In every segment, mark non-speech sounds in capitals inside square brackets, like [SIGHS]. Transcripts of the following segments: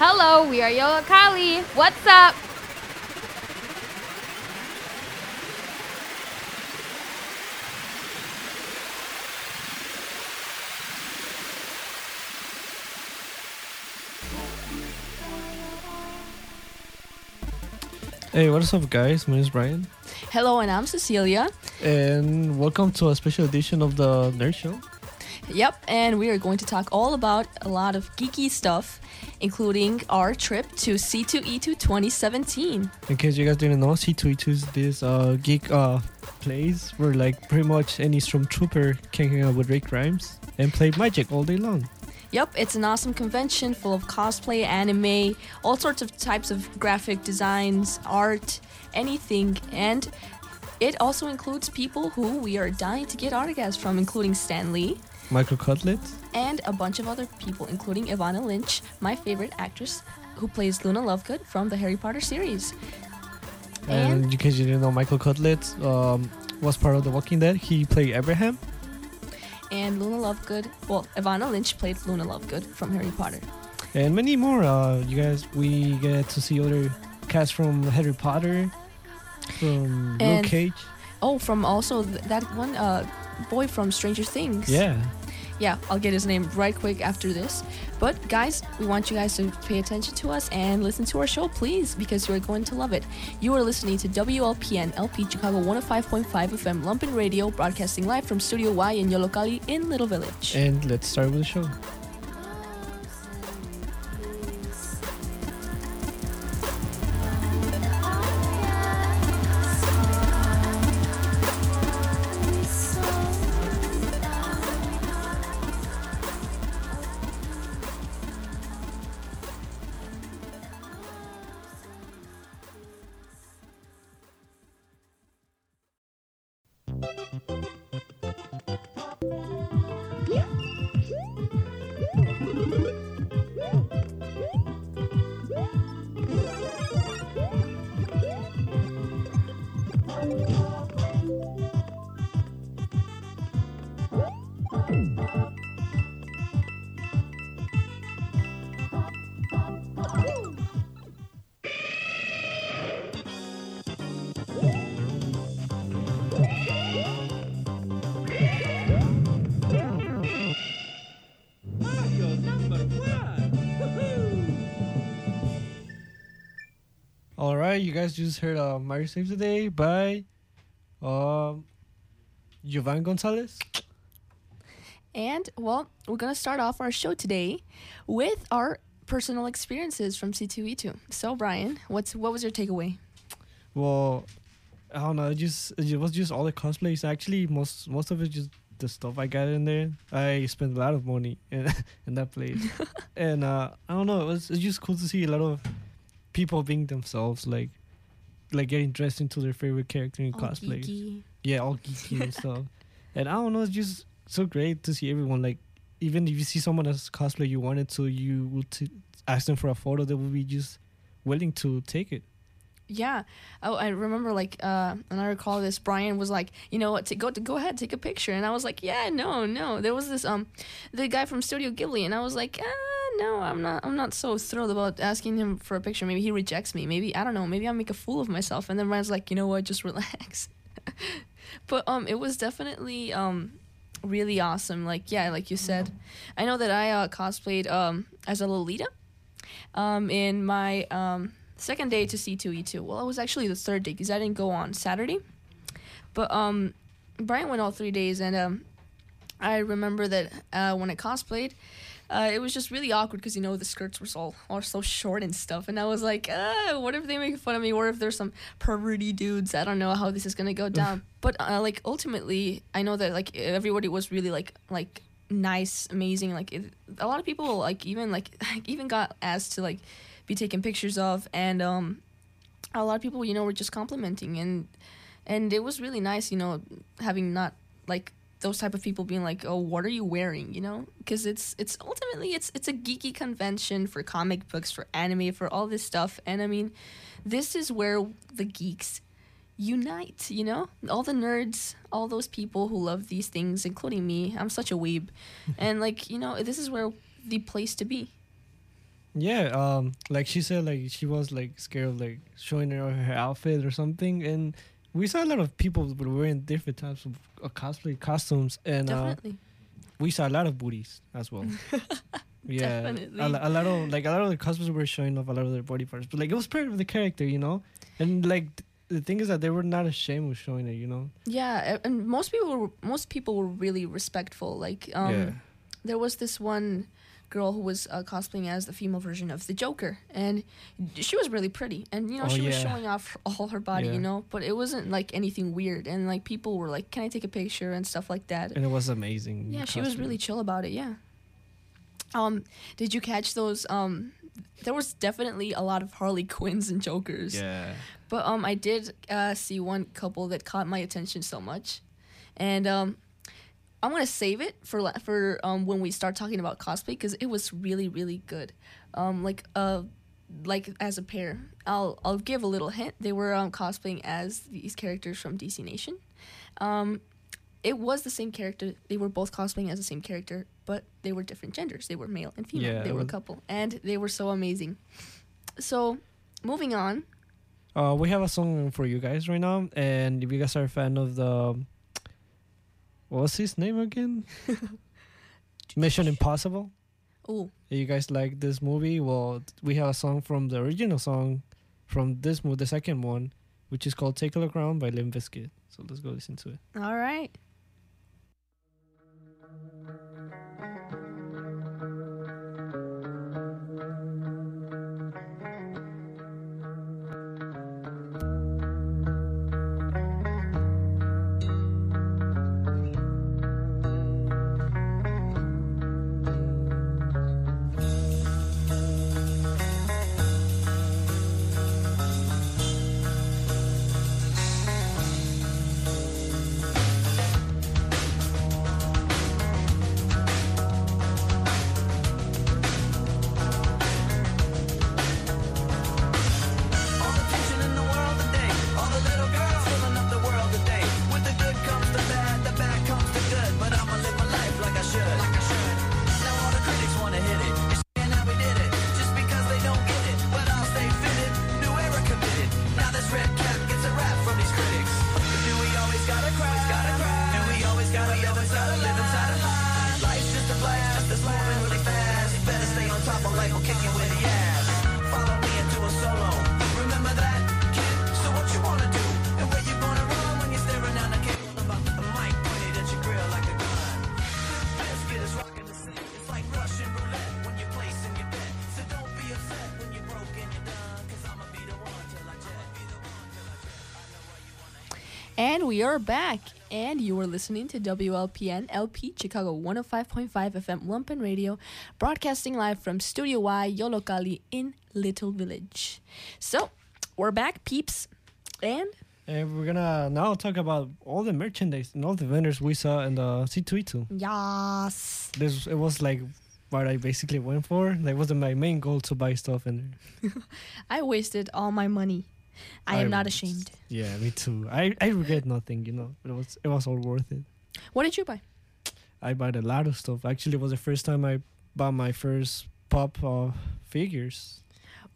Hello, we are Yollocalli. What's up? Hey, what's up, guys? My name is Brian, Hello, and I'm Cecilia. and welcome to a special edition of the Nerd Show. Yep, and we are going to talk all about a lot of geeky stuff, including our trip to C2E2 2017. In case you guys didn't know, C2E2 is this uh, geek uh, place where like pretty much any stormtrooper can hang out with Rick Grimes and play Magic all day long. Yep, it's an awesome convention full of cosplay, anime, all sorts of types of graphic designs, art, anything, and it also includes people who we are dying to get autographs from, including Stan Lee Michael Cudlitz, and a bunch of other people, including Evanna Lynch, my favorite actress, who plays Luna Lovegood from the Harry Potter series. and, And- in case you didn't know, Michael Cudlitz um, was part of The Walking Dead. He played Abraham. and Luna Lovegood. Well, Evanna Lynch played Luna Lovegood from Harry Potter. and many more. Uh, you guys, we get to see other cast from Harry Potter, from Luke Cage. Oh, from also th- that one uh, boy from Stranger Things. Yeah, Yeah, I'll get his name right quick after this. But guys, we want you guys to pay attention to us and listen to our show, please, because you are going to love it. You are listening to WLPN LP Chicago 105.5 FM Lumpen Radio, broadcasting live from Studio Y in Yollocalli in Little Village. and let's start with the show. Guys just heard uh, Mario Save the Day by um, Jovan Gonzalez. And well, we're gonna start off our show today with our personal experiences from C2E2. So, Brian, what's what was your takeaway? Well, I don't know. It just it was just all the cosplays. Actually, most most of it just the stuff I got in there. I spent a lot of money [LAUGHS] in in that place, [LAUGHS] and uh, I don't know. It was it's just cool to see a lot of people being themselves, like like getting dressed into their favorite character in All cosplay. geeky. Yeah, all geeky and [LAUGHS] stuff. And I don't know. It's just so great to see everyone like. Even if you see someone as cosplay you wanted to, you would t- ask them for a photo. They would be just willing to take it. Yeah. Oh, I remember like uh and I recall this Brian was like, "You know what? To go to go ahead, take a picture." And I was like, "Yeah, no, no." There was this um the guy from Studio Ghibli and I was like, "Ah, no, I'm not I'm not so thrilled about asking him for a picture. Maybe he rejects me. Maybe I don't know. Maybe I'll make a fool of myself." And then Brian's like, "You know what? Just [LAUGHS] relax." but um it was definitely um really awesome. Like yeah, like you said. I know that I uh, cosplayed um as a Lolita um in my um second day to C2E2. Well, it was actually the third day because I didn't go on Saturday. But um, Brian went all three days, and um, I remember that uh, when I cosplayed, uh, it was just really awkward because you know the skirts were so are so short and stuff, and I was like, uh, what if they make fun of me, or if there's some perverty dudes? I don't know how this is gonna go down. [LAUGHS] but uh, like ultimately, I know that like everybody was really like like nice, amazing. Like it, a lot of people like even like [LAUGHS] even got asked to like be taken pictures of, and um, a lot of people you know were just complimenting and and it was really nice you know having not like those type of people being like oh what are you wearing? You know? Because it's it's ultimately it's it's a geeky convention for comic books for anime for all this stuff. And i mean this is where the geeks unite you know? All the nerds all those people who love these things including me i'm such a weeb. [LAUGHS] And like you know this is where the place to be. Yeah, um, like she said, like she was like scared of like showing her her outfit or something, and we saw a lot of people were wearing different types of uh, cosplay costumes, and uh, Definitely. we saw a lot of booties as well. [LAUGHS] yeah, Definitely. A, a lot of like a lot of the cosplayers were showing off a lot of their body parts, but like it was part of the character, you know. And like th- the thing is that they were not ashamed of showing it, you know. Yeah, a- and most people were most people were really respectful. Like um yeah, there was this one girl who was uh, cosplaying as the female version of the Joker, and she was really pretty, and you know Oh, she was showing off all her body, Yeah. you know, but it wasn't like anything weird, and like people were like, "Can I take a picture?" and stuff like that. and it was amazing. Yeah, she was really chill about it. Yeah. Um, did you catch those? Um, there was definitely a lot of Harley Quinns and Jokers. Yeah, But um, I did uh, see one couple that caught my attention so much, and um, I'm gonna save it for la- for um when we start talking about cosplay because it was really really good. Um, like uh, like as a pair, I'll I'll give a little hint. They were um cosplaying as these characters from DC Nation. Um, it was the same character. They were both cosplaying as the same character, but they were different genders. They were male and female. Yeah, they were a couple, and they were so amazing. So, moving on. Uh, we have a song for you guys right now, and if you guys are a fan of the, what's his name again? [LAUGHS] Mission Impossible. Oh, you guys like this movie, well, we have a song from the original song from this movie, the second one, which is called "Take a Look Around" by Limp Bizkit. So let's go listen to it. all right. Are back. And you are listening to WLPN LP Chicago 105.5 FM Lumpen Radio, broadcasting live from Studio Y Yollocalli in Little Village. So, we're back, peeps. And And we're gonna now talk about all the merchandise and all the vendors we saw in the C2E2. Yas. This it was like what I basically went for. That wasn't my main goal to buy stuff in there. [LAUGHS] I wasted all my money. I am I not ashamed. Yeah, me too. I, I regret nothing, you know. But it was it was all worth it. What did you buy? I bought a lot of stuff. Actually, it was the first time I bought my first pop uh, figures.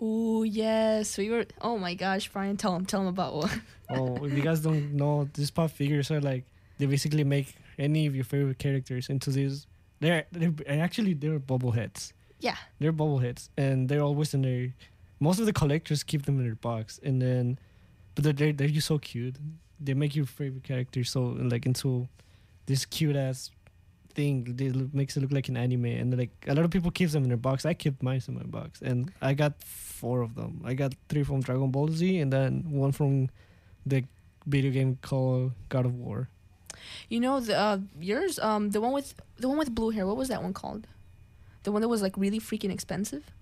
Oh, yes. We were. Oh my gosh, Brian, tell him. Tell him about what. [LAUGHS] Oh, if you guys don't know, these pop figures are like they basically make any of your favorite characters into these. They're they're actually they're bobbleheads. Yeah. They're bobbleheads, and they're always in their. Most of the collectors keep them in their box, and then, but they're they're, just so cute. They make your favorite character so like into this cute ass thing. They look, makes it look like an anime, and like a lot of people keep them in their box. I kept mine in my box, and I got four of them. I got three from Dragon Ball Z, and then one from the video game called God of War. You know the uh, yours, um, the one with the one with blue hair. What was that one called? The one that was like really freaking expensive.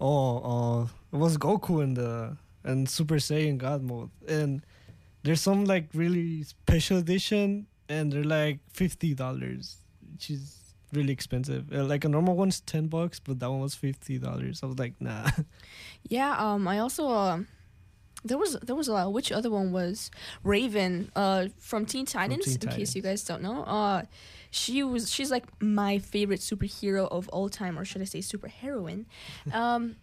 Oh, uh, it was Goku in the and Super Saiyan God mode, and there's some like really special edition, and they're like fifty dollars, which is really expensive. Uh, like a normal one's ten bucks, but that one was fifty dollars. I was like, nah. [LAUGHS] Yeah. Um. I also uh, there was there was a lot. Which other one was Raven? Uh, from Teen Titans. Teen in case you guys don't know, uh, she was she's like my favorite superhero of all time, or should I say superheroine? [LAUGHS] um,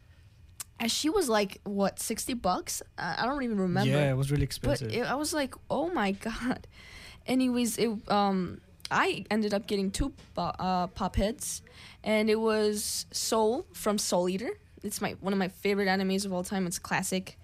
and she was like what sixty bucks? I, I don't even remember. Yeah, it was really but expensive. it, I was like, oh my [LAUGHS] god. Anyways, it um. I ended up getting two uh, pop heads, and it was Soul from Soul Eater. It's my one of my favorite animes of all time. It's classic,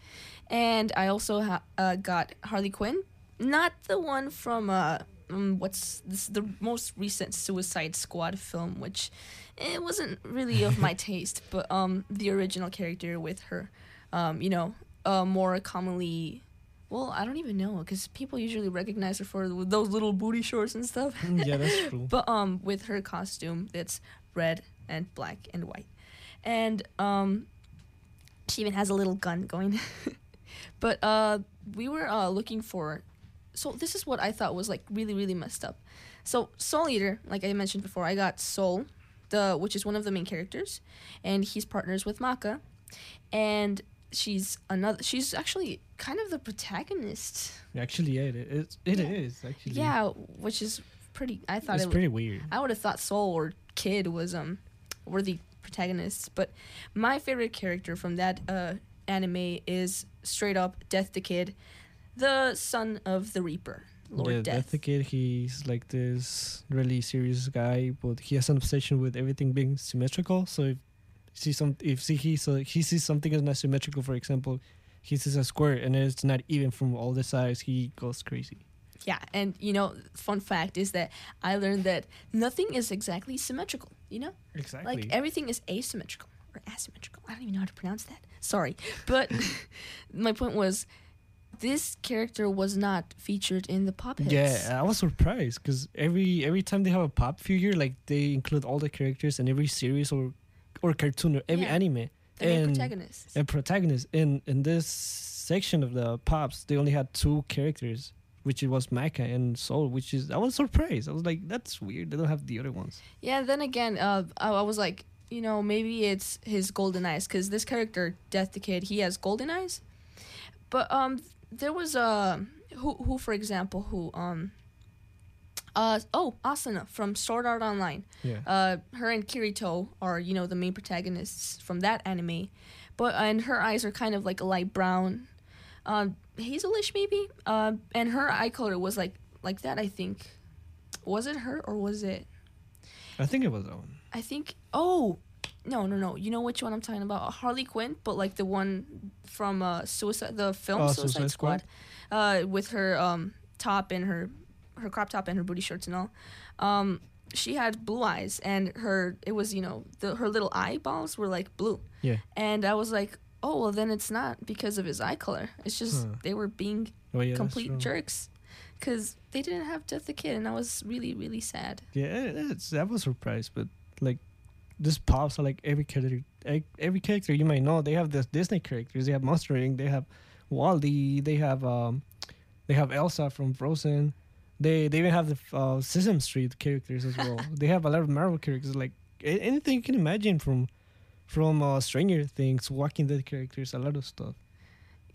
and I also ha- uh, got Harley Quinn, not the one from uh, um, what's this the most recent Suicide Squad film, which it wasn't really of my [LAUGHS] taste, but um the original character with her, um you know, uh more commonly. Well, I don't even know because people usually recognize her for those little booty shorts and stuff. Mm, yeah, that's [LAUGHS] true. But um, with her costume, that's red and black and white, and um, she even has a little gun going. [LAUGHS] but uh, we were uh looking for, so this is what I thought was like really really messed up. So Soul Eater, like I mentioned before, I got Soul, the which is one of the main characters, and he's partners with Maka, and she's another. She's actually kind of the protagonist. Actually, yeah, it is. It Yeah. is actually. Yeah, which is pretty. I thought it's it pretty weird. I would have thought Soul or Kid was um were the protagonists, but my favorite character from that uh anime is straight up Death the Kid, the son of the Reaper, Lord yeah, Death. Death the Kid, he's like this really serious guy, but he has an obsession with everything being symmetrical. So if see some, if see he so he sees something as not symmetrical, for example, he sees a square and it's not even from all the sides, he goes crazy. Yeah, and you know, fun fact is that I learned that nothing is exactly symmetrical. You know, Exactly. like everything is asymmetrical or asymmetrical. I don't even know how to pronounce that. Sorry, but [LAUGHS] my point was. This character was not featured in the pop hits. yeah, I was surprised because every every time they have a pop figure, like they include all the characters in every series or or cartoon or every Yeah. anime. the and- protagonists. and protagonist in in this section of the pops they only had two characters which it was Maka and Soul which is I was surprised I was like that's weird they don't have the other ones Yeah, then again, uh, I, I was like, you know, maybe it's his golden eyes because this character, Death the Kid, he has golden eyes. But um, there was a who who for example who um. Uh oh, Asuna from Sword Art Online. yeah Uh, her and Kirito are you know the main protagonists from that anime, but and her eyes are kind of like a light brown, um, hazelish maybe. Uh, and her eye color was like like that. I think. Was it her or was it? I think it was one I think. Oh, no, no, no. You know which one I'm talking about? Harley Quinn, but like the one from uh, Suicide, the film Oh, Suicide, Suicide Squad, uh, with her um top and her her crop top and her booty shorts and all. Um, she had blue eyes and her it was you know the her little eyeballs were like blue. Yeah. And I was like, oh well, then it's not because of his eye color. It's just Huh. they were being oh yeah complete jerks. Cause they didn't have Death the Kid, and I was really, really sad. yeah that it's I was surprised but like this pops are like every character e- every character you might know they have the Disney characters. They have Monster Inc. They have WALL-E they have um they have Elsa from Frozen. They they even have the uh, Sesame Street characters as well. [LAUGHS] They have a lot of Marvel characters like anything you can imagine from from uh, Stranger Things Walking Dead characters a lot of stuff.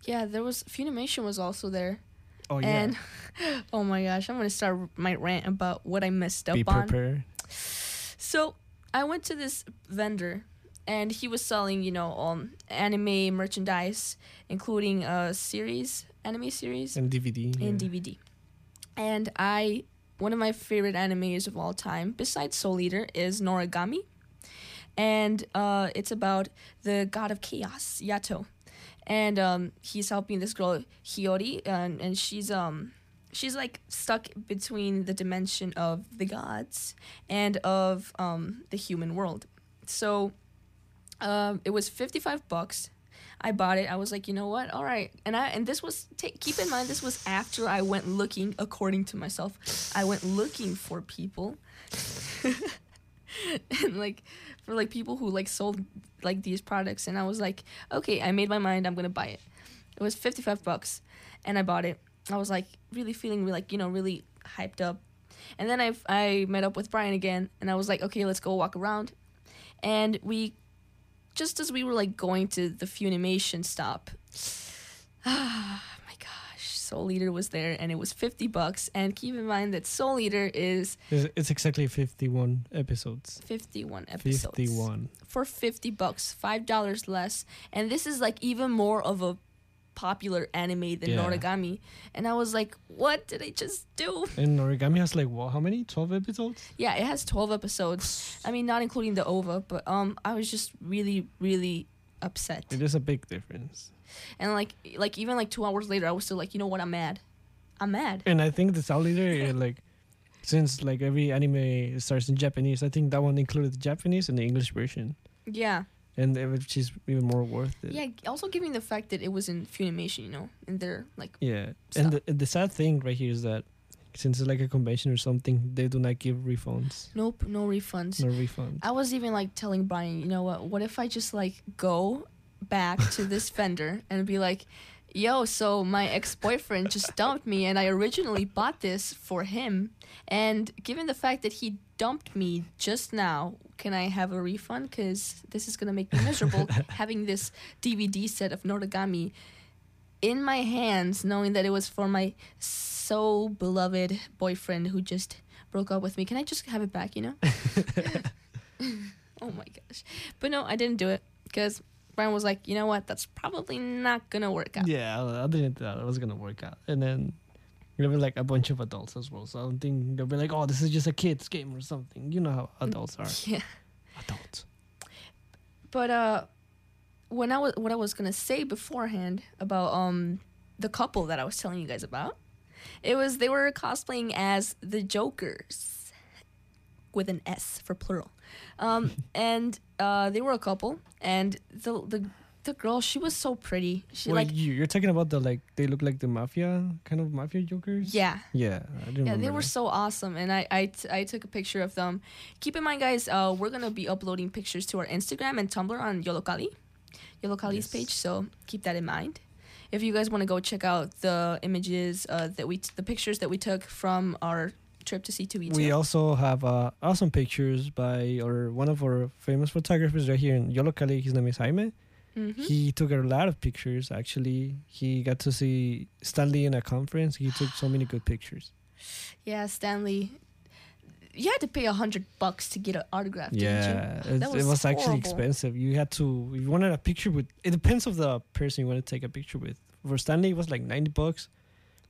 Yeah, there was Funimation was also there. oh yeah. And [LAUGHS] oh my gosh, I'm gonna start my rant about what I messed up be on. prepared. So I went to this vendor, and he was selling, you know, um, anime merchandise, including a series, anime series, and DVD and yeah. DVD. And I, one of my favorite animes of all time, besides Soul Eater, is Noragami, and uh, it's about the god of chaos, Yato, and um, he's helping this girl Hiyori, and, and she's um she's like stuck between the dimension of the gods and of um the human world. So um it was 55 bucks. I bought it. I was like, you know what? All right. And I and this was take keep in mind this was after I went looking according to myself. I went looking for people. [LAUGHS] and like for like people who like sold like these products and I was like, okay, I made my mind. I'm going to buy it. It was 55 bucks and I bought it. I was like really feeling like, you know, really hyped up. And then I I met up with Brian again and I was like, okay, let's go walk around. And we just as we were like going to the Funimation stop, ah [SIGHS] my gosh, Soul Eater was there, and it was fifty bucks. And keep in mind that Soul Eater is It's, exactly 51 episodes. fifty-one episodes 51. for fifty bucks, five dollars less. And this is like even more of a popular anime than Yeah. Noragami. And I was like, what did I just do? And Noragami has like, what, how many? 12 episodes? Yeah, it has 12 episodes. I mean, not including the OVA, but um, I was just really, really upset. It is a big difference. And like, like even like two hours later, I was still like, you know what? I'm mad. I'm mad. And I think the Soul Eater, uh, [LAUGHS] like, since like every anime starts in Japanese, I think that one included the Japanese and the English version. Yeah, And it- which is even more worth it. yeah. Also, giving the fact that it was in Funimation, you know, and they're like, Yeah. Stuff. And the, the sad thing right here is that since it's like a convention or something, they do not give refunds. nope, no refunds. No refunds. I was even like telling Brian, you know what? What if I just like go back to this [LAUGHS] vendor and be like, yo, so my ex boyfriend just dumped me and I originally bought this for him. And given the fact that he dumped me just now, can I have a refund? Because this is going to make me miserable [LAUGHS] having this DVD set of Noragami in my hands, knowing that it was for my so beloved boyfriend who just broke up with me. Can I just have it back, you know? [LAUGHS] [LAUGHS] oh my gosh. But no, I didn't do it because Brian was like, you know what? That's probably not going to work out. Yeah, I didn't thought it was gonna work out. And then there'll be like a bunch of adults as well. So I don't think they'll be like, oh, this is just a kid's game or something. You know how adults are. [LAUGHS] Yeah. Adults. But uh when I was what I was gonna say beforehand about um the couple that I was telling you guys about, it was they were cosplaying as the Jokers with an S for plural. Um [LAUGHS] and uh they were a couple and the the the girl she was so pretty. She Wait, like you, you're talking about the like they look like the mafia kind of mafia jokers? yeah. Yeah, Yeah, they were that. so awesome, and I, I, t- I took a picture of them. Keep in mind, guys, uh, we're gonna be uploading pictures to our Instagram and Tumblr on Yollocalli, Yollocalli's Yes. page. So keep that in mind. If you guys want to go check out the images uh, that we, t- the pictures that we took from our trip to C2E2. We also have uh, awesome pictures by or one of our famous photographers right here in Yollocalli. His name is Jaime. Mhm. He took a lot of pictures. Actually, he got to see Stan Lee in a conference. He took so many good pictures. [GASPS] Yeah, Stan Lee. You had to pay a hundred bucks to get an autograph, didn't Yeah, That it was was actually expensive. You had to. If you wanted a picture with, it depends of the person you want to take a picture with. For Stan Lee, it was like ninety bucks.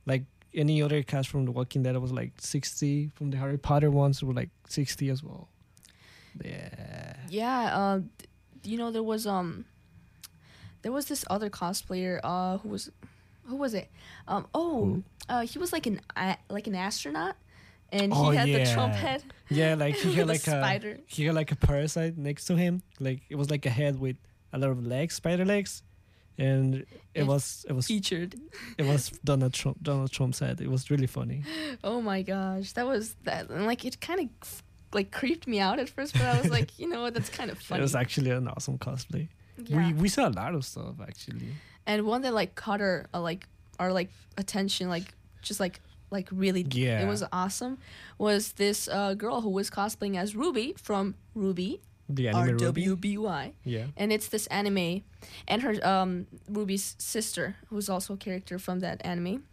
Like any other cast from The Walking Dead, it was like sixty. From the Harry Potter ones, it were like sixty as well. Yeah. Yeah, uh, you know there was um, there was this other cosplayer uh who was, who was it? Um, oh, Who? uh, he was like an a- like an astronaut, and he Oh, had the Trump yeah. head. Yeah, like [LAUGHS] he had like a spider. he had like a parasite next to him. Like it was like a head with a lot of legs, spider legs, and it It was it was Featured. it was Donald Trump. Donald Trump said It was really funny. [LAUGHS] Oh my gosh, that was that. And like it kind of like creeped me out at first, but I was like, [LAUGHS] you know what, that's kind of funny. It was actually an awesome cosplay. yeah. We we saw a lot of stuff actually. and one that like caught our uh, like our like attention like just like like really Yeah. it was awesome was this uh, girl who was cosplaying as ruby from RWBY The anime Ruby. rwby Yeah. and it's this anime and her um ruby's sister who's also a character from that anime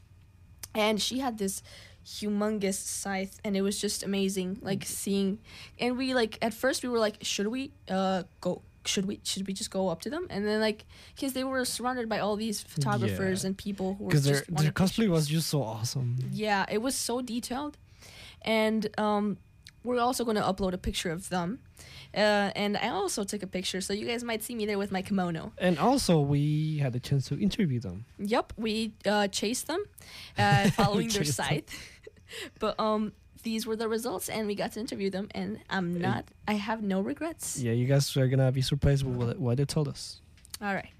and she had this humongous scythe and it was just amazing like seeing and we like at first we were like should we uh go should we should we just go up to them and then like because they were surrounded by all these photographers Yeah. and people who were Because their just their wanting cosplay was just so awesome. yeah it was so detailed and um we're also going to upload a picture of them uh, and i also took a picture so you guys might see me there with my kimono And also we had the chance to interview them. Yep, we uh, chased them, uh, [LAUGHS] following their scythe. [LAUGHS] but um, these were the results, and we got to interview them, and I'm not. I have no regrets. Yeah, you guys are gonna be surprised with what, what they told us. All right.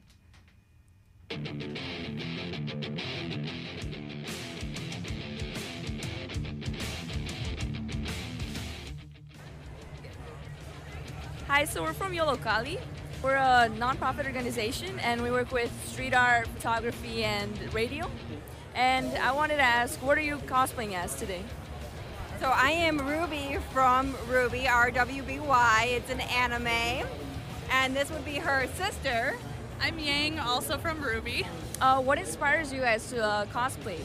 Hi, so we're from Yollocalli. We're a nonprofit organization and we work with street art, photography, and radio. And I wanted to ask, what are you cosplaying as today? So I am Ruby from Ruby, RWBY. It's an anime. And this would be her sister, I'm Yang, also from RWBY. Uh, what inspires you guys to uh, cosplay?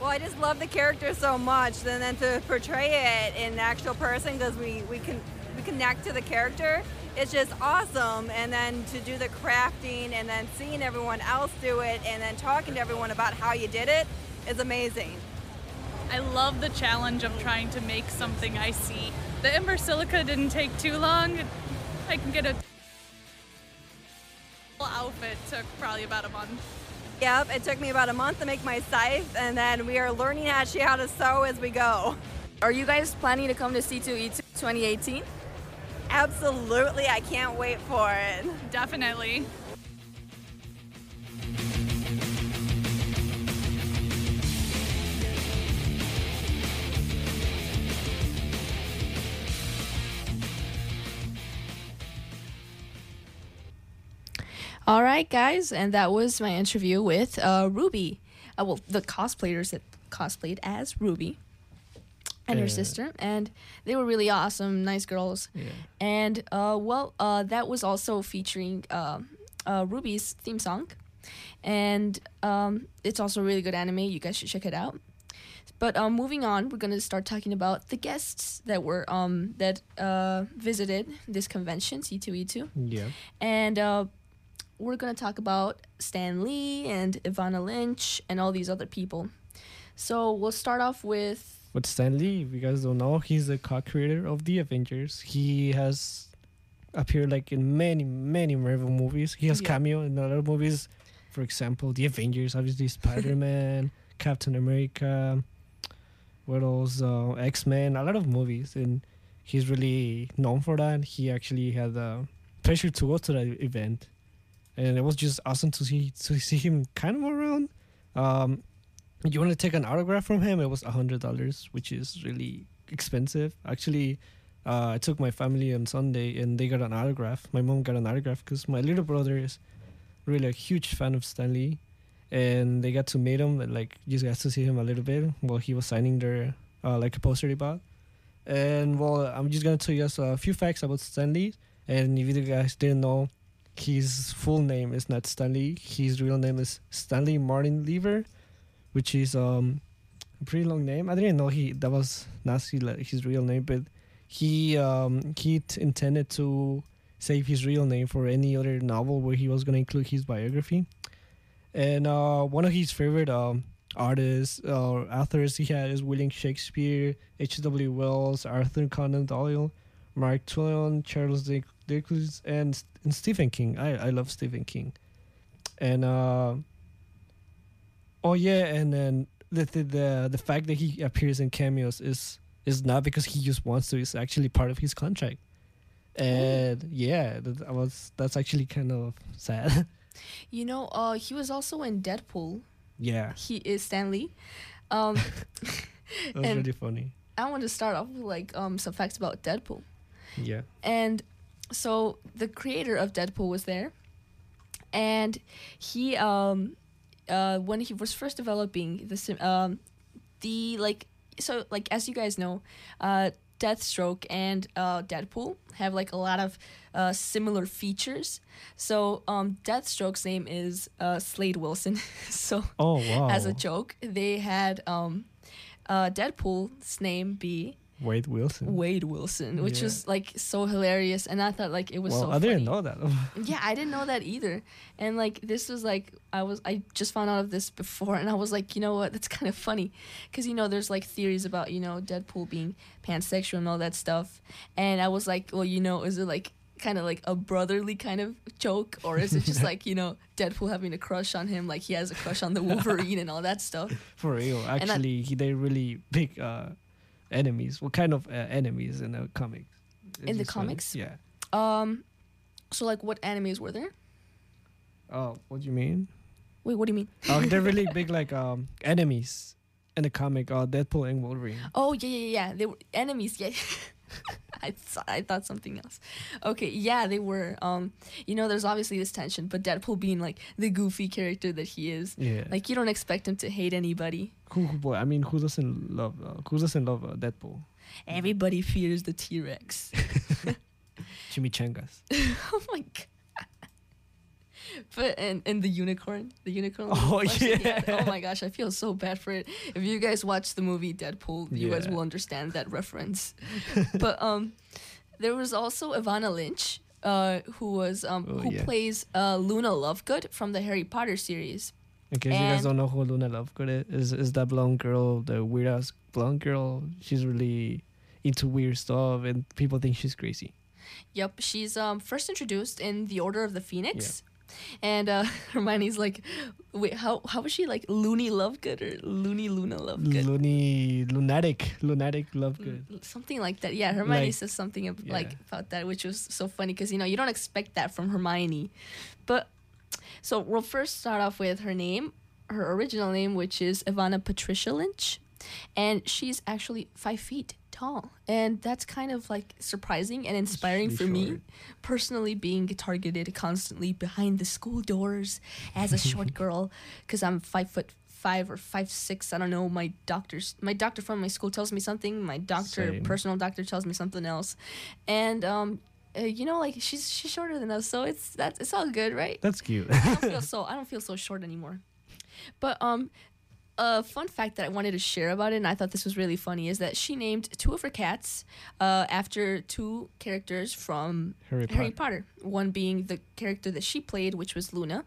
Well, I just love the character so much, and then to portray it in actual person because we we can we connect to the character. It's just awesome, and then to do the crafting, and then seeing everyone else do it, and then talking to everyone about how you did it is amazing. I love the challenge of trying to make something I see. The Ember Celica didn't take too long. I can get a outfit took probably about a month. Yep, it took me about a month to make my scythe, and then we are learning actually how to sew as we go. Are you guys planning to come to C2E2 2018? Absolutely, I can't wait for it. Definitely. All right, guys, and that was my interview with uh, Ruby. Uh, well, the cosplayers that cosplayed as Ruby and her sister, and they were really awesome, nice girls. Yeah. And uh, well, uh, that was also featuring uh, uh, RWBY's theme song, and um, it's also a really good anime. You guys should check it out. But um, moving on, we're gonna start talking about the guests that were um, that uh, visited this convention, C two E two Yeah. and uh, we're gonna talk about Stan Lee and Evanna Lynch and all these other people. So we'll start off with But Stan Lee, if you guys don't know, he's the co-creator of the Avengers. He has appeared like in many, many Marvel movies. He has Yeah. cameo in other movies. For example, the Avengers, obviously Spider-Man, [LAUGHS] Captain America. What else? Uh, X-Men. A lot of movies, and he's really known for that. He actually had the pleasure to go to that event, and it was just awesome to see to see him kind of around. Um, you want to take an autograph from him? It was a hundred dollars which is really expensive. Actually uh, i took my family on sunday and they got an autograph. My mom got an autograph because my little brother is really a huge fan of Stan Lee and they got to meet him and like just got to see him a little bit while he was signing their uh, like a poster they bought. And well i'm just gonna tell you guys a few facts about Stan Lee and if you guys didn't know his full name is not Stan Lee his real name is Stanley Martin Lieber which is um a pretty long name. I didn't know he that was Nazi his real name, but he um he intended to save his real name for any other novel where he was gonna include his biography. And uh, one of his favorite um artists or authors he had is William Shakespeare, H. W. Wells, Arthur Conan Doyle, Mark Twain, Charles Dick- Dickens, and and Stephen King. I I love Stephen King, and uh. Oh yeah, and then the the the, the fact that he appears in cameos is is not because he just wants to. It's actually part of his contract. And yeah, that that was that's actually kind of sad. [LAUGHS] you know uh, he was also in Deadpool. yeah, He is Stan Lee. [LAUGHS] Um, that [LAUGHS] was really funny. I want to start off with like um, some facts about Deadpool. Yeah, And so the creator of Deadpool was there, and he um uh when he was first developing the sim- um the like so like as you guys know, uh Deathstroke and uh Deadpool have like a lot of uh similar features. So um Deathstroke's name is uh Slade Wilson. [LAUGHS] so Oh wow! as a joke, they had um uh Deadpool's name be Wade Wilson. Wade Wilson, which Yeah. was like so hilarious, and I thought like it was so. well, so. I didn't funny. know that. [LAUGHS] Yeah, I didn't know that either, and like this was like I was I just found out of this before, and I was like, you know what, that's kind of funny, because you know there's like theories about you know Deadpool being pansexual and all that stuff, and I was like, well, you know, is it like kind of like a brotherly kind of joke, or is it just [LAUGHS] like you know Deadpool having a crush on him, like he has a crush on the [LAUGHS] Wolverine and all that stuff? For real, I- actually, he, they're really big uh, enemies. What kind of uh, enemies in the comics? It's In the comics? Yeah. Um, so like what enemies were there? Oh, what do you mean? Wait, what do you mean? Oh, they're really [LAUGHS] big, like um, enemies in the comic. Uh, Deadpool and Wolverine. Oh yeah, yeah, yeah. They were enemies. Yeah, [LAUGHS] I th- I thought something else. Okay, yeah, they were. Um, you know, there's obviously this tension, but Deadpool being like the goofy character that he is, Yeah. like you don't expect him to hate anybody. Who, who boy? I mean, who doesn't love? Uh, who doesn't love uh, Deadpool? Everybody fears the T Rex. [LAUGHS] Chimichangas. [LAUGHS] oh my god. But and, and the unicorn, the unicorn. Oh, flesh that he had. yeah. Oh my gosh, I feel so bad for it. If you guys watch the movie Deadpool, you guys will understand that reference. [LAUGHS] but um, there was also Evanna Lynch, uh, who was um Oh, who yeah. plays uh Luna Lovegood from the Harry Potter series. In case you guys don't know who Luna Lovegood is, is, is that blonde girl, the weird ass blonde girl. She's really into weird stuff, and people think she's crazy. Yep, she's um first introduced in the Order of the Phoenix. And uh, [LAUGHS] Hermione's like, wait, how how was she like Loony Lovegood or Loony Luna Lovegood? Loony, lunatic, lunatic Lovegood. Something like that. Yeah, Hermione Like- says something ab- yeah. like about that, which was so funny because you know you don't expect that from Hermione. But so we'll first start off with her name, her original name, which is Evanna Patricia Lynch, and she's actually five feet tall, and that's kind of like surprising and inspiring for me personally being targeted constantly behind the school doors as a short [LAUGHS] girl because i'm five foot five or five six. I don't know. My doctor's my doctor from my school tells me something. My doctor Same. personal doctor tells me something else. And um uh, you know like she's she's shorter than us so it's that's it's all good right? That's cute. I don't feel [LAUGHS] so I don't feel so short anymore. But um a fun fact that I wanted to share about it and I thought this was really funny is that she named two of her cats uh, after two characters from Harry Harry Potter. Potter. One being the character that she played, which was Luna,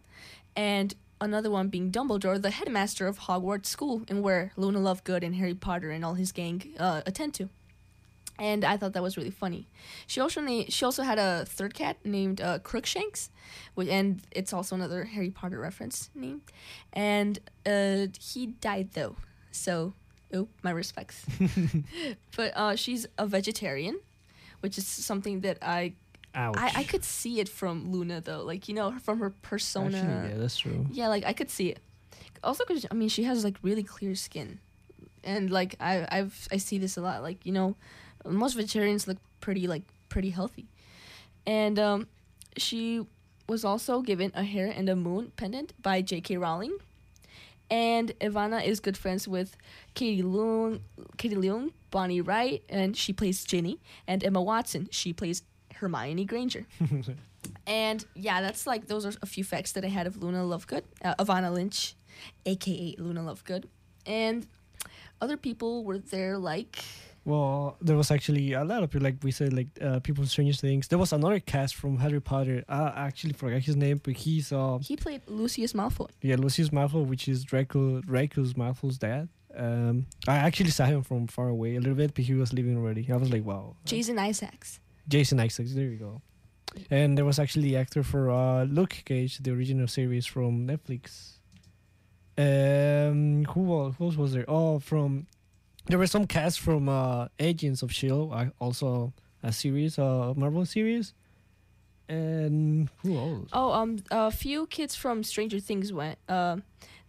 and another one being Dumbledore, the headmaster of Hogwarts School, and where Luna Lovegood and Harry Potter and all his gang uh, attend to. And I thought that was really funny. She also na- she also had a third cat named uh, Crookshanks, which, and it's also another Harry Potter reference name. And uh, he died though, so oh my respects. [LAUGHS] [LAUGHS] but uh, she's a vegetarian, which is something that I Ouch. I, I could see it from Luna though, like you know from her persona. Actually, yeah, that's true. Yeah, like I could see it. Also, because I mean, she has like really clear skin, and like I I've I see this a lot. Like you know, most vegetarians look pretty like pretty healthy, and um, she was also given a hare and a moon pendant by J.K. Rowling, and Evanna is good friends with Katie Leung, Katie Leung, Bonnie Wright, and she plays Ginny, and Emma Watson, she plays Hermione Granger. [LAUGHS] And yeah, that's like those are a few facts that I had of Luna Lovegood, uh, Evanna Lynch, aka Luna Lovegood, and other people were there like Well, there was actually a lot of people, like we said, like uh, people from Stranger Things. There was another cast from Harry Potter. I actually forgot his name, but he's uh, he played Lucius Malfoy. yeah, Lucius Malfoy, which is Draco Draco's Malfoy's dad. Um, I actually saw him from far away a little bit, but he was leaving already. I was like, wow. Jason Isaacs. Jason Isaacs. There you go. And there was actually the actor for uh, Luke Cage, the original series from Netflix. Um, who else, who else was there? Oh, from there were some cast from uh, Agents of Shield, uh, also a series, uh, Marvel series. And who else? Oh, um, a few kids from Stranger Things went. Uh,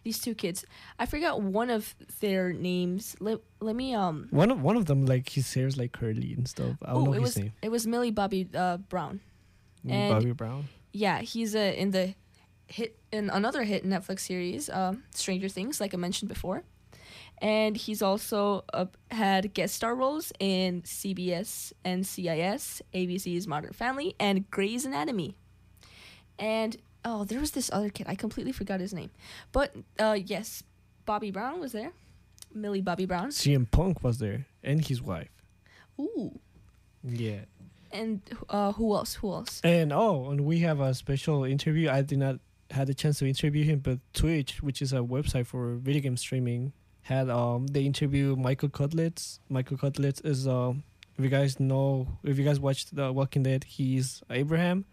these two kids. I forgot one of their names. Let let me um. One of one of them, like his hair's like curly and stuff. I don't Oh, know it his was name. it was Millie Bobby uh, Brown. and- Bobby Brown. Yeah, he's uh, in the hit in another hit Netflix series, um, Stranger Things, like I mentioned before, and he's also uh, had guest star roles in CBS, NCIS, ABC's Modern Family, and Grey's Anatomy. And oh, there was this other kid I completely forgot his name, but uh, yes, Bobby Brown was there, Millie Bobby Brown. CM Punk was there, and his wife. Ooh, Yeah. and uh, who else? Who else? And oh, and we have a special interview. I did not had the chance to interview him, but Twitch, which is a website for video game streaming, had um they interview Michael Cudlitz. Michael Cudlitz is um if you guys know if you guys watched The Walking Dead, he's Abraham,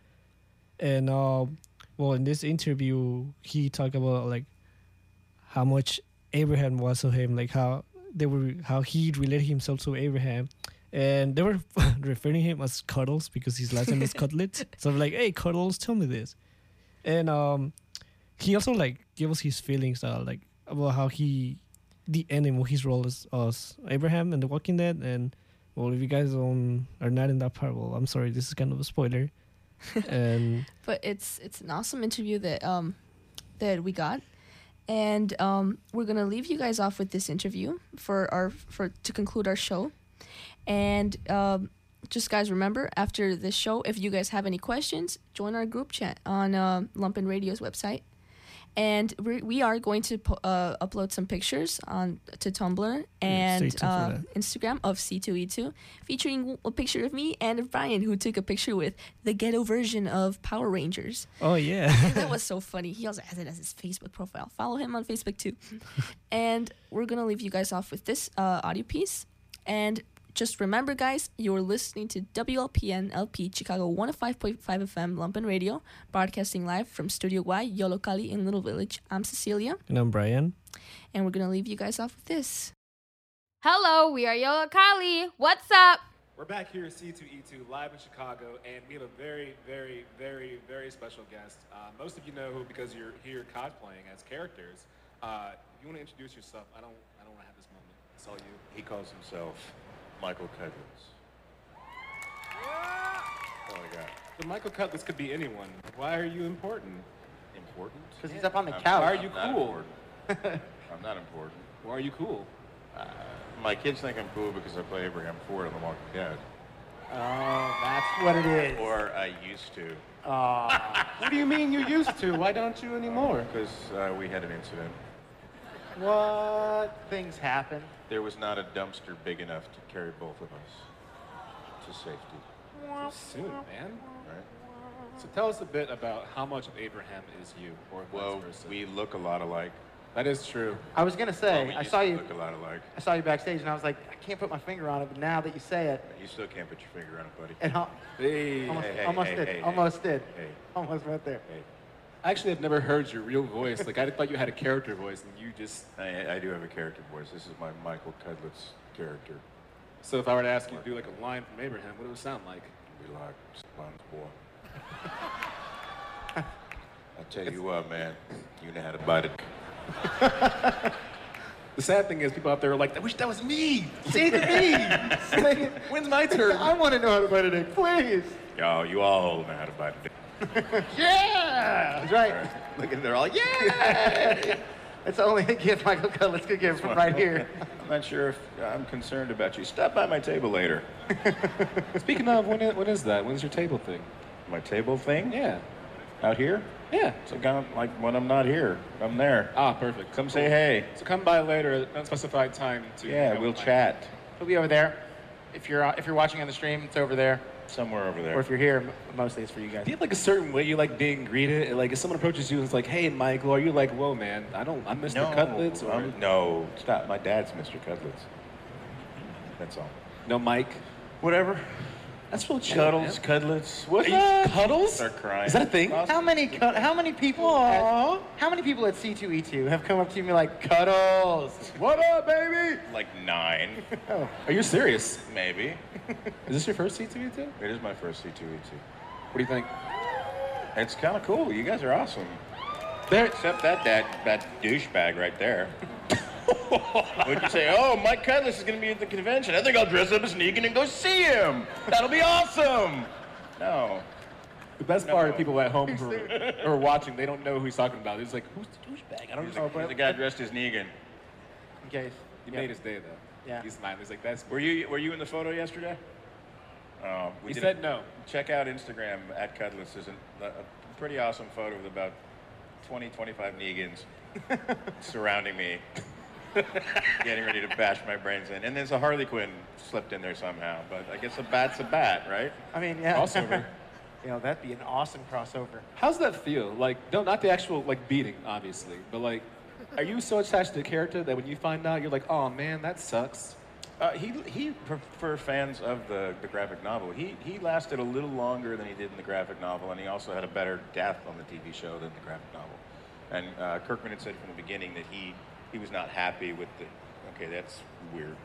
and um well in this interview he talked about like how much Abraham was to him, like how they were how he related himself to Abraham and they were [LAUGHS] referring him as Cuddles because his last name is [LAUGHS] Cudlitz. So I'm like, hey, Cuddles, tell me this. And um, he also like gave us his feelings, uh, like about how he, the what his role is as Abraham in The Walking Dead. And well, if you guys don't are not in that part, well, I'm sorry, this is kind of a spoiler. [LAUGHS] and but it's it's an awesome interview that um that we got and um we're gonna leave you guys off with this interview for our for to conclude our show and um just guys, remember after this show, if you guys have any questions, join our group chat on uh, Lumpen Radio's website. And we we are going to uh, upload some pictures on to Tumblr and for uh. Instagram of C2E2, featuring a picture of me and Brian, who took a picture with the ghetto version of Power Rangers. Oh yeah. that [LAUGHS] was so funny. He also has it as his Facebook profile. Follow him on Facebook too. [LAUGHS] and we're gonna leave you guys off with this uh, audio piece. And just remember, guys, you're listening to WLPN LP Chicago 105.5 FM Lumpen Radio, broadcasting live from Studio Y, Yollocalli in Little Village. I'm Cecilia, and I'm Brian. and we're gonna leave you guys off with this. Hello, we are Yollocalli. What's up? We're back here at C2E2 live in Chicago, and we have a very, very, very, very special guest. Uh, most of you know who because you're here cosplaying as characters. Uh, if you want to introduce yourself, I don't, I don't want to have this moment. It's all you. He calls himself Michael Cudlitz. Oh my God. But Michael Cudlitz could be anyone. Why are you important? Important? Because he's up on the I'm- couch. Why are you I'm not cool? important. [LAUGHS] I'm not important. Why are you cool? Uh, my kids think I'm cool because I play Abraham Ford on The Walking Dead. Oh, that's what it is. Or I used to, Aw. [LAUGHS] What do you mean you used to? Why don't you anymore? because uh, we had an incident. what? Things happen. There was not a dumpster big enough to carry both of us to safety, Soon, man. right? So tell us a bit about how much of Abraham is you, or vice Well, versa. we look a lot alike. That is true. I was gonna say, Well, we I used saw to you. Look a lot alike. I saw you backstage, and I was like, I can't put my finger on it, but now that you say it, You still can't put your finger on it, buddy. it al- Hey. almost, hey, hey, almost hey, did. hey, almost did. Hey, Almost right there. Actually, I've never heard your real voice. Like I [LAUGHS] thought you had a character voice, and you just. I, I do have a character voice. This is my Michael Cudlitz character. So if I were to ask you to do like a line from Abraham, what would it sound like? Relax, sponge boy. [LAUGHS] I tell you what, man, you know how to bite it. [LAUGHS] The sad thing is, people out there are like, "I wish that was me. Say it to me. When's my turn?" I want to know how to bite a dick, please. Yo, you all know how to bite a it. [LAUGHS] Yeah, that's right. Look at they're all yeah. It's the only gift Michael Cudlitz could give from right here. I'm not sure if I'm concerned about you. Stop by my table later. [LAUGHS] Speaking of, when is, when is that? When's your table thing? My table thing? Yeah. Out here? Yeah. So kind of like when I'm not here, I'm there. Ah, perfect. Come say hey. So come by later at an unspecified time to. Yeah, we'll with Mike. chat He'll be over there. If you're uh, if you're watching on the stream, it's over there. Somewhere over there. Or if you're here, m- mostly it's for you guys. Do you have like a certain way you like being greeted? Like if someone approaches you and it's like, "Hey, Michael," are you like, "Whoa, man, I don't, I'm Mr. no, Cutlets," or I'm- no, stop. My dad's Mr. Cutlets. That's all. no, Mike? Whatever. That's real chill, Cuddles, man. Cudlets. What's Are you up? cuddles? Start crying. Is that a thing? How many cut? How many people? At, how many people at C2E2 have come up to you and be like, "Cuddles"? What up, baby? Like nine, [LAUGHS] Are you serious? maybe. [LAUGHS] Is this your first C2E2? It is my first C2E2. What do you think? It's kind of cool. You guys are awesome. There, Except that that that douchebag right there. [LAUGHS] Would you say, oh, Mike Cudlitz is going to be at the convention. I think I'll dress up as Negan and go see him. That'll be awesome. No. the best part No. of people at home who [LAUGHS] are, watching, they don't know who he's talking about. It's like, who's the douchebag? I don't He's know. the, he's the guy dressed as Negan. In case. He Yeah. made his day though. Yeah. He's smiling. He's like, that's. Were you were you in the photo yesterday? Oh, we He did said a- no. Check out Instagram at Cudlitz. There's a, a pretty awesome photo with about 20, 25 Negans [LAUGHS] surrounding me, getting ready to bash my brains in. And there's a Harley Quinn slipped in there somehow. But I guess a bat's a bat, right? I mean, yeah. Crossover. [LAUGHS] you know, that'd be an awesome crossover. How's that feel? Like, no, not the actual like beating, obviously, but like, are you so attached to the character that when you find out, you're like, oh man, that sucks. Uh, he, he, for, for fans of the, the graphic novel, he, he lasted a little longer than he did in the graphic novel, and he also had a better death on the TV show than the graphic novel. And uh, Kirkman had said from the beginning that he, he was not happy with the. Okay, that's weird.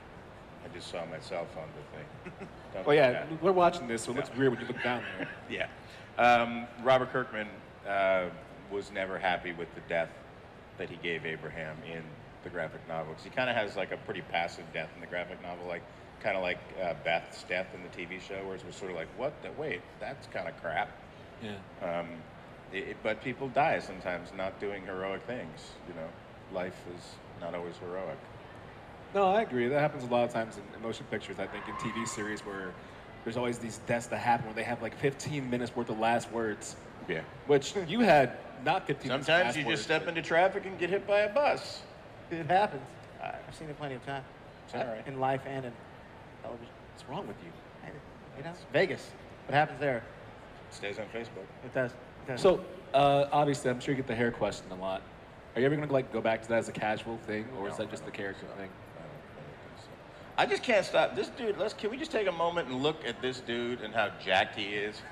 I just saw myself on the thing. [LAUGHS] Don't Oh yeah, that. we're watching this, so it looks weird when you look down there. [LAUGHS] Yeah. Um, Robert Kirkman uh, was never happy with the death that he gave Abraham in the graphic novel because he kind of has like a pretty passive death in the graphic novel, like kind of like uh, Beth's death in the TV show, where it was sort of like, what? The, wait, that's kind of crap. Yeah. Um, it, it- but people die sometimes not doing heroic things. You know, life is not always heroic. No, I agree. That happens a lot of times in motion pictures. I think in TV series where there's always these deaths that happen where they have like 15 minutes worth of last words. Yeah. Which you had not 15 minutes. of Sometimes last you words, just step into traffic and get hit by a bus. It happens. I've seen it plenty of times. It's. In life and in television. What's wrong with you? You know, Vegas. What happens there? Stays on Facebook. It does. It does. So, uh, obviously, I'm sure you get the hair question a lot. Are you ever gonna like go back to that as a casual thing, or is that just the character thing? I just can't stop. This dude, let's can we just take a moment and look at this dude and how jacked he is? [LAUGHS]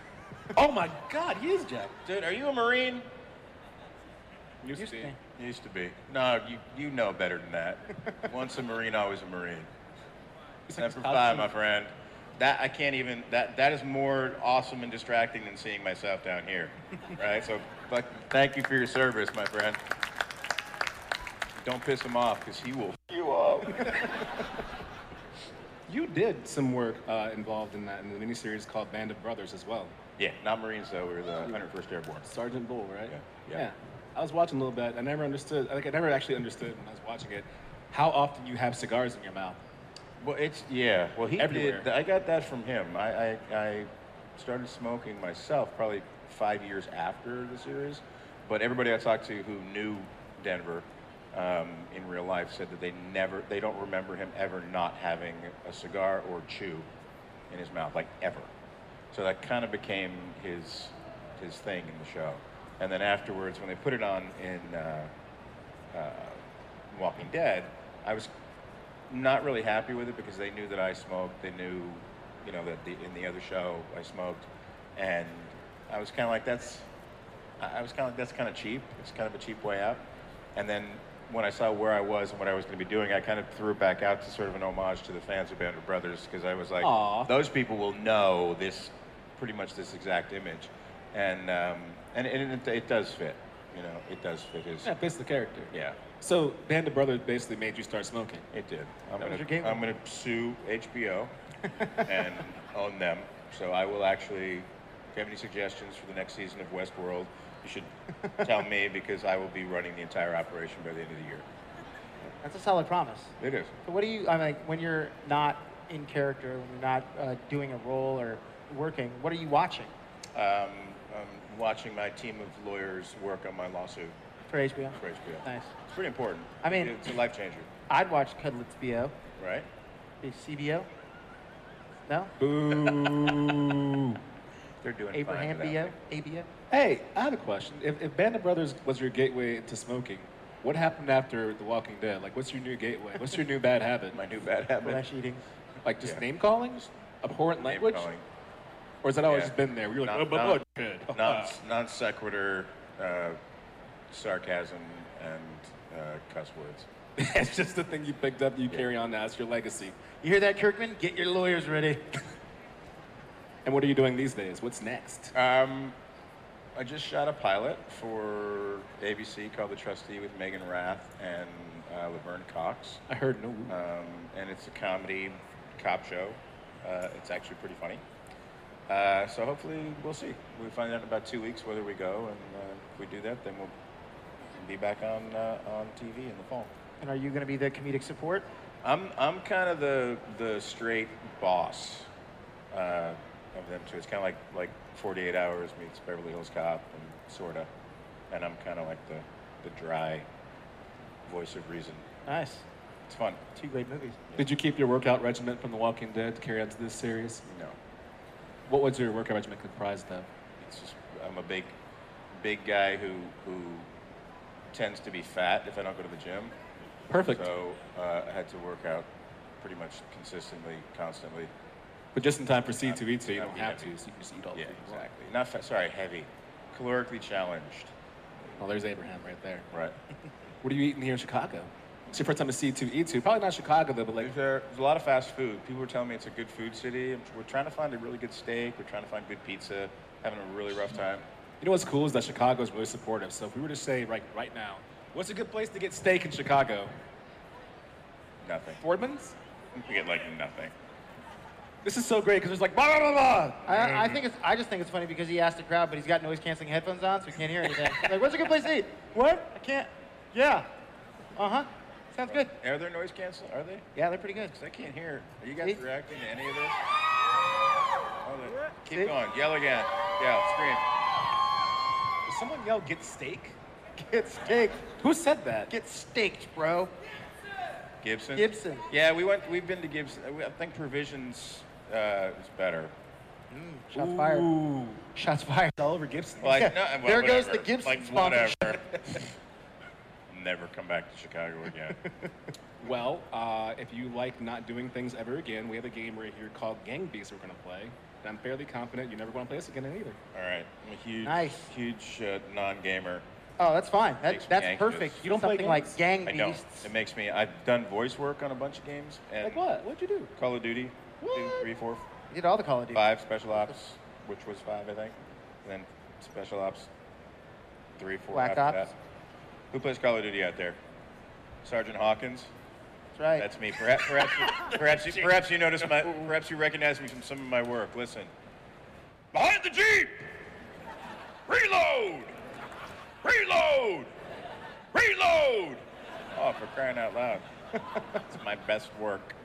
Oh my god, he is jacked. Dude, are you a Marine? Used, to be. Used to be. No, you you know better than that. [LAUGHS] Once a Marine, always a Marine. Semper top Fi, two. my friend. That I can't even. That that is more awesome and distracting than seeing myself down here, [LAUGHS] right? So, fuck, thank you for your service, my friend. Don't piss him off, because he will f- you up. [LAUGHS] [LAUGHS] You did some work uh, involved in that in the miniseries called Band of Brothers as well. Yeah, not Marines though. We were the 101st Airborne. Sergeant Bull, right? Yeah. Yeah. I was watching a little bit. I never understood. Like I never actually understood when I was watching it how often you have cigars in your mouth. Well, it's yeah. Well, he Everywhere. did. I got that from him. I, I I started smoking myself probably five years after the series, but everybody I talked to who knew Denver um, in real life said that they never, they don't remember him ever not having a cigar or chew in his mouth, like ever. So that kind of became his his thing in the show. And then afterwards, when they put it on in uh, uh, Walking Dead, I was not really happy with it because they knew that I smoked. They knew, you know, that the, in the other show I smoked, and I was kind of like, that's, I was kind of like, that's kind of cheap. It's kind of a cheap way out. And then when I saw where I was and what I was going to be doing, I kind of threw it back out to sort of an homage to the fans of Band of Brothers because I was like, Aw. those people will know this, pretty much this exact image, and um, and, and it, it does fit. You know, it does fit his. Yeah, it fits the character. Yeah. So Band of Brothers basically made you start smoking. It did. I'm That gonna, I'm gonna sue HBO [LAUGHS] and own them. So I will actually, if you have any suggestions for the next season of Westworld, you should tell me because I will be running the entire operation by the end of the year. That's a solid promise. It is. So what do you? I mean, like, when you're not in character, when you're not uh, doing a role or working, what are you watching Um, I'm watching my team of lawyers work on my lawsuit for HBO? for HBO. Nice. It's pretty important. I mean- it's a life changer, I'd watch Cudlets BO. right? Is CBO? No. Boo. [LAUGHS] They're doing Abraham BO. ABO. Hey, I have a question. If, if Band of Brothers was your gateway into smoking, what happened after The Walking Dead? Like, what's your new gateway? What's your new bad [LAUGHS] habit? My new bad habit. Flesh eating. Like just Yeah. name callings, abhorrent Name language, calling. or has that always Yeah. just been there? You're like, Non- oh, my non- blood. non, non sequitur, uh, sarcasm, and uh, cuss words. [LAUGHS] it's just the thing you picked up. You carry on now. It's your legacy. You hear that, Kirkman? Get your lawyers ready. [LAUGHS] And what are you doing these days? What's next? Um, I just shot a pilot for ABC called The Trustee with Megan Rath and uh, Laverne Cox. I heard no. Um, and it's a comedy cop show. Uh, it's actually pretty funny. Uh, so hopefully we'll see. We'll find out in about two weeks whether we go, and uh, if we do that, then we'll be back on uh, on TV in the fall. And are you going to be the comedic support? I'm I'm kind of the the straight boss uh, of them too. It's kind of like like 48 Hours meets Beverly Hills Cop and sorta, and I'm kind of like the the dry voice of reason. Nice. It's fun. Two great movies. Did you keep your workout regimen from The Walking Dead to carry on to this series? No, What was your workout regimen comprised of? it's just I'm a big big guy who who tends to be fat if I don't go to the gym. Perfect. So uh, I had to work out pretty much consistently, constantly. But just in time for C2E2, you don't have heavy. to, so you can just eat all the Yeah, food exactly. Not fat. Sorry, heavy. Calorically challenged. Well, there's Abraham right there. Right. [LAUGHS] What are you eating here in Chicago? It's your first time to C2E2. Probably not Chicago, though, but like, There's a, there's a lot of fast food. People were telling me it's a good food city. We're trying to find a really good steak. We're trying to find good pizza. Having a really rough time. you know what's cool is that Chicago is really supportive. So if we were to say right, right now, what's a good place to get steak in Chicago? Nothing. Fordman's? We get like nothing. This is so great because there's like blah, blah, blah, blah. I, I think it's. I just think it's funny because he asked the crowd, but he's got noise canceling headphones on, so he can't hear anything. like, what's a good place to eat? What? I can't. Yeah. Uh huh. Sounds good. Are there noise cancel? Are they? Yeah, they're pretty good. 'Cause I can't hear. Are you guys See? reacting to any of this? Hold it. Keep going. Yell again. Yell. Scream. Did someone yell "get steak"? [LAUGHS] Get steak. Who said that? Get staked, bro. Gibson. Gibson. Yeah, we went. We've been to Gibson. I think Provisions uh, is better. Shots fired. Shots fired. All over Gibson. Well, I, [LAUGHS] Yeah, no, well, there goes the. Gibson Like whatever. [LAUGHS] [LAUGHS] Never come back to Chicago again. Well, uh, if you like not doing things ever again, we have a game right here called Gang Beasts we're going to play. And I'm fairly confident you're never want to play this again either. All right. I'm a huge, Nice. huge uh, non-gamer. Oh, that's fine. That, that's anxious. perfect. You don't play Something like games? Gang I know. Beasts. It makes me. I've done voice work on a bunch of games. And Like what? What'd you do? Call of Duty. Two, three, four, You did all the Call of Duty. five. Special Ops, which was five, I think. And then Special Ops, three, four. Black after Ops. that. Who plays Call of Duty out there? Sergeant Hawkins. That's right. That's me. Perhaps, [LAUGHS] perhaps, you, perhaps, you, perhaps you notice my. [LAUGHS] Perhaps you recognize me from some of my work. Listen. Behind the jeep. Reload. Reload. Reload. Oh, for crying out loud! [LAUGHS] it's my best work.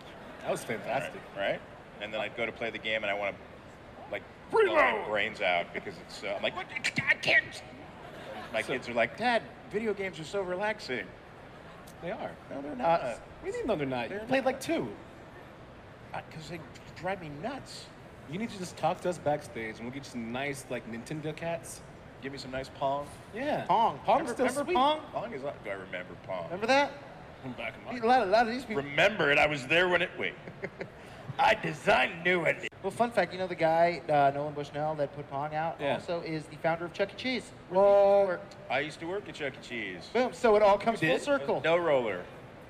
That was fantastic. Right? right? And then I'd go to play the game, and I want to like blow my brains out because it's. Uh, I'm like, what? I can't. My kids are like, Dad, video games are so relaxing. They are. No, they're not. Uh, we didn't know they're not. You They're played like two. Because they drive me nuts. You need to just talk to us backstage, and we'll get you some nice like Nintendo cats. Give me some nice Pong. Yeah. Pong. Pong's remember, still remember sweet. Pong? Pong is. Do I remember Pong? Remember that? Back in A lot, a lot of these people. Remember it. I was there when it. Wait. [LAUGHS] I designed new it. Well, fun fact, you know the guy, uh, Nolan Bushnell, that put Pong out, Yeah. also is the founder of Chuck E. Cheese. What? I used to work at Chuck E. Cheese. Boom. So it all comes full circle. No roller.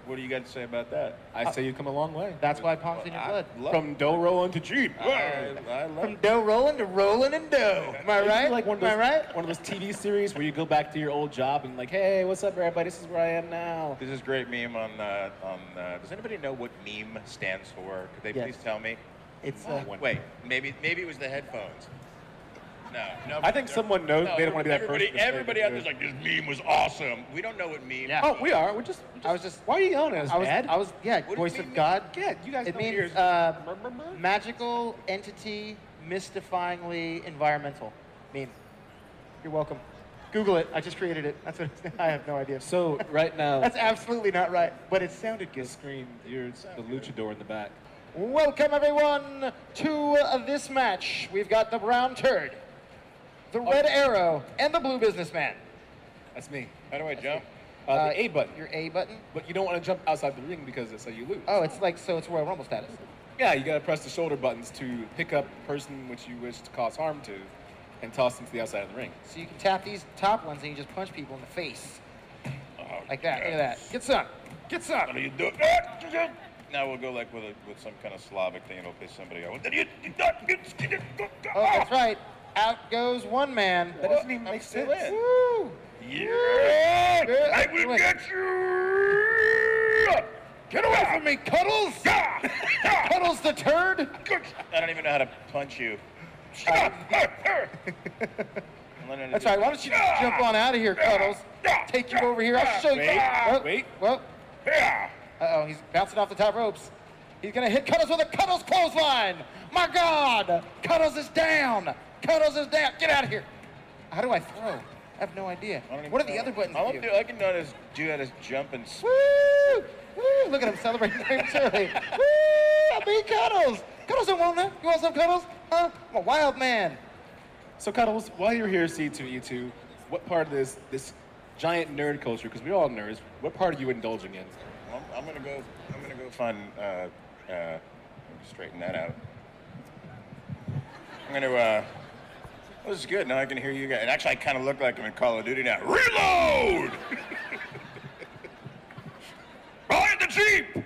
What do you got to say about that? I say you've come a long way. That's why Pong's in your I blood. love From dough rolling to Jeep. I, I love From dough rolling to rolling and dough. Am I right? Like one of Am those, I right? One of those TV series where you go back to your old job and like, hey, what's up, everybody? This is where I am now. This is great meme on uh, on. Uh, does anybody know what meme stands for? Could they Yes. please tell me? It's uh, Wait, maybe maybe it was the headphones. No, no. I think someone knows. No, they don't want to be that everybody, person. to Everybody that out there's like, this meme was awesome. We don't know what meme. Yeah. Oh, we are. We're just. I was just. Why are you yelling at us, I was, Dad? I was, yeah, What voice of mean? God. Yeah, you guys It means uh, magical entity, mystifyingly environmental. Meme. You're welcome. Google it. I just created it. That's what it's, [LAUGHS] I have no idea. So right now, That's absolutely not right, but it sounded the good. screen. You're the luchador in the back. Welcome everyone to uh, this match. We've got the brown turd, the red arrow, and the blue businessman. That's me. How do I jump? Uh, Uh, the A button. Your A button. But you don't want to jump outside the ring because that's how you lose. Oh, it's like so. It's Royal Rumble status. Yeah, you gotta press the shoulder buttons to pick up the person which you wish to cause harm to, and toss them to the outside of the ring. So you can tap these top ones and you just punch people in the face Oh, like that. Look at that. Get some. Get some. How do you do it? [LAUGHS] Now we'll go like with a, with some kind of Slavic thing. It'll piss somebody off. Oh, that's right. Out goes one man. That doesn't even make still sense. in. Woo! Yeah! Good. I will Wait. get you! Get away from me, Cuddles! [LAUGHS] Cuddles the turd! I don't even know how to punch you. [LAUGHS] That's right. Why don't you just jump on out of here, Cuddles? Take you over here. I'll show you. Wait, Whoa, wait. Whoa. Uh-oh, he's bouncing off the top ropes. He's gonna hit Cuddles with a Cuddles clothesline. My God! Cuddles is down. Cuddles is down. Get out of here. How do I throw? I have no idea. I don't even What are the other buttons All? I'm do, I can know how do how to jump and s- Woo! Woo! Look at him celebrating [LAUGHS] prematurely. Woo! I beat Cuddles. Cuddles don't want that. You want some Cuddles? Huh? I'm a wild man. So, Cuddles, while you're here, C2E2, what part of this this giant nerd culture? Because we're all nerds. What part are you indulging in? I'm, I'm gonna go. I'm gonna go find. Uh, uh, straighten that out. I'm gonna. Uh, well, this is good. Now I can hear you guys. And actually, I kind of look like I'm in Call of Duty now. Reload! [LAUGHS] Behind the jeep.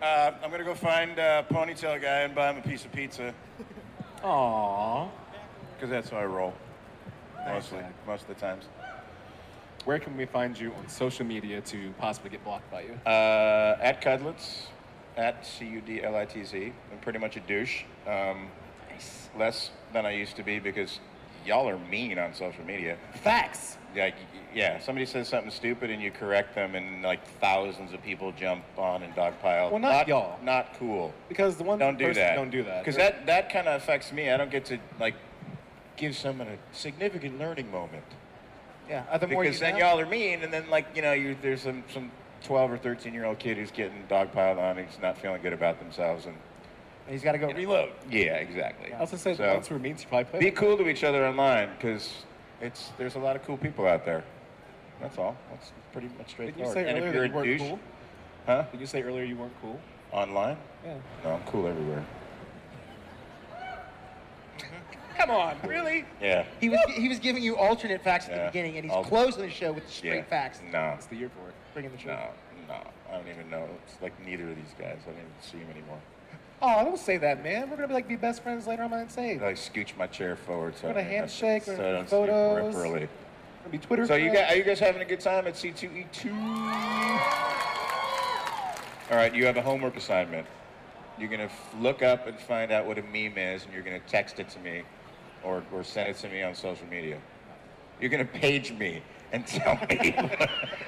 Uh, I'm gonna go find uh, ponytail guy and buy him a piece of pizza Aww. because that's how I roll. Mostly, Zach. most of the times. Where can we find you on social media to possibly get blocked by you? Uh, at Cudlitz, at C U D L I T Z. I'm pretty much a douche. Um, Less than I used to be because y'all are mean on social media. Facts. Like, yeah, somebody says something stupid and you correct them, and like thousands of people jump on and dogpile. Well, not y'all. Not cool. Because the one Don't do that. don't do that. Because that that kind of affects me. I don't get to like give someone a significant learning moment. Yeah. the more because then y'all are mean, and then like you know, you there's some some 12 or 13 year old kid who's getting dogpiled on, and he's not feeling good about themselves, and he's got to go reload. Yeah, exactly. I was gonna say So- the ones who are mean, you probably play. Be cool to each other online, because it's there's a lot of cool people out there. That's all. That's pretty much Did straightforward. you say and earlier you're that you weren't douche, cool? huh? Did you say earlier you weren't cool? Online? Yeah. No, I'm cool everywhere. Mm-hmm. Come on, really? Yeah. He was he was giving you alternate facts at the Yeah. beginning, and he's I'll- closing the show with the straight Yeah. facts. No. It's the year for it. Bringing the truth. No, no. I don't even know. It's like neither of these guys. I don't even see him anymore. Oh, I don't say that, man. We're gonna be like be best friends later on. I'm saying. I like scooch my chair forward so We're gonna don't have to- handshake, so I gonna don't take see photos. Gonna be Twitter. So you guys, are you guys having a good time at C2E2? All right, you have a homework assignment. You're gonna f- look up and find out what a meme is, and you're gonna text it to me, or, or send it to me on social media. You're gonna page me and tell me. [LAUGHS]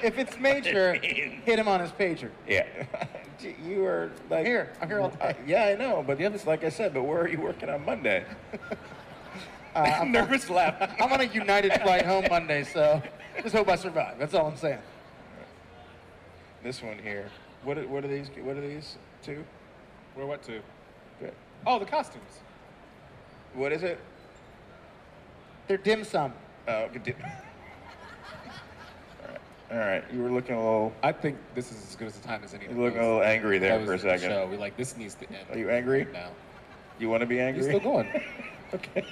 If it's major, hit him on his pager. yeah, [LAUGHS] you are like Here, I'm here all Uh, day. yeah, I know, but the it's like I said. But where are you working on Monday? [LAUGHS] Uh, I'm, Nervous laugh. I'm on a United flight home Monday, so just hope I survive. That's all I'm saying. This one here. What are, what are these? What are these two? Where what two? Good. Oh, the costumes. What is it? They're dim sum. Oh, good. All right. You were looking a little. I think this is as good as a time as any. You look a little angry there That for a was the second. Show. We like this needs to end. Are you angry? now? You want to be angry? You're still going. [LAUGHS] okay.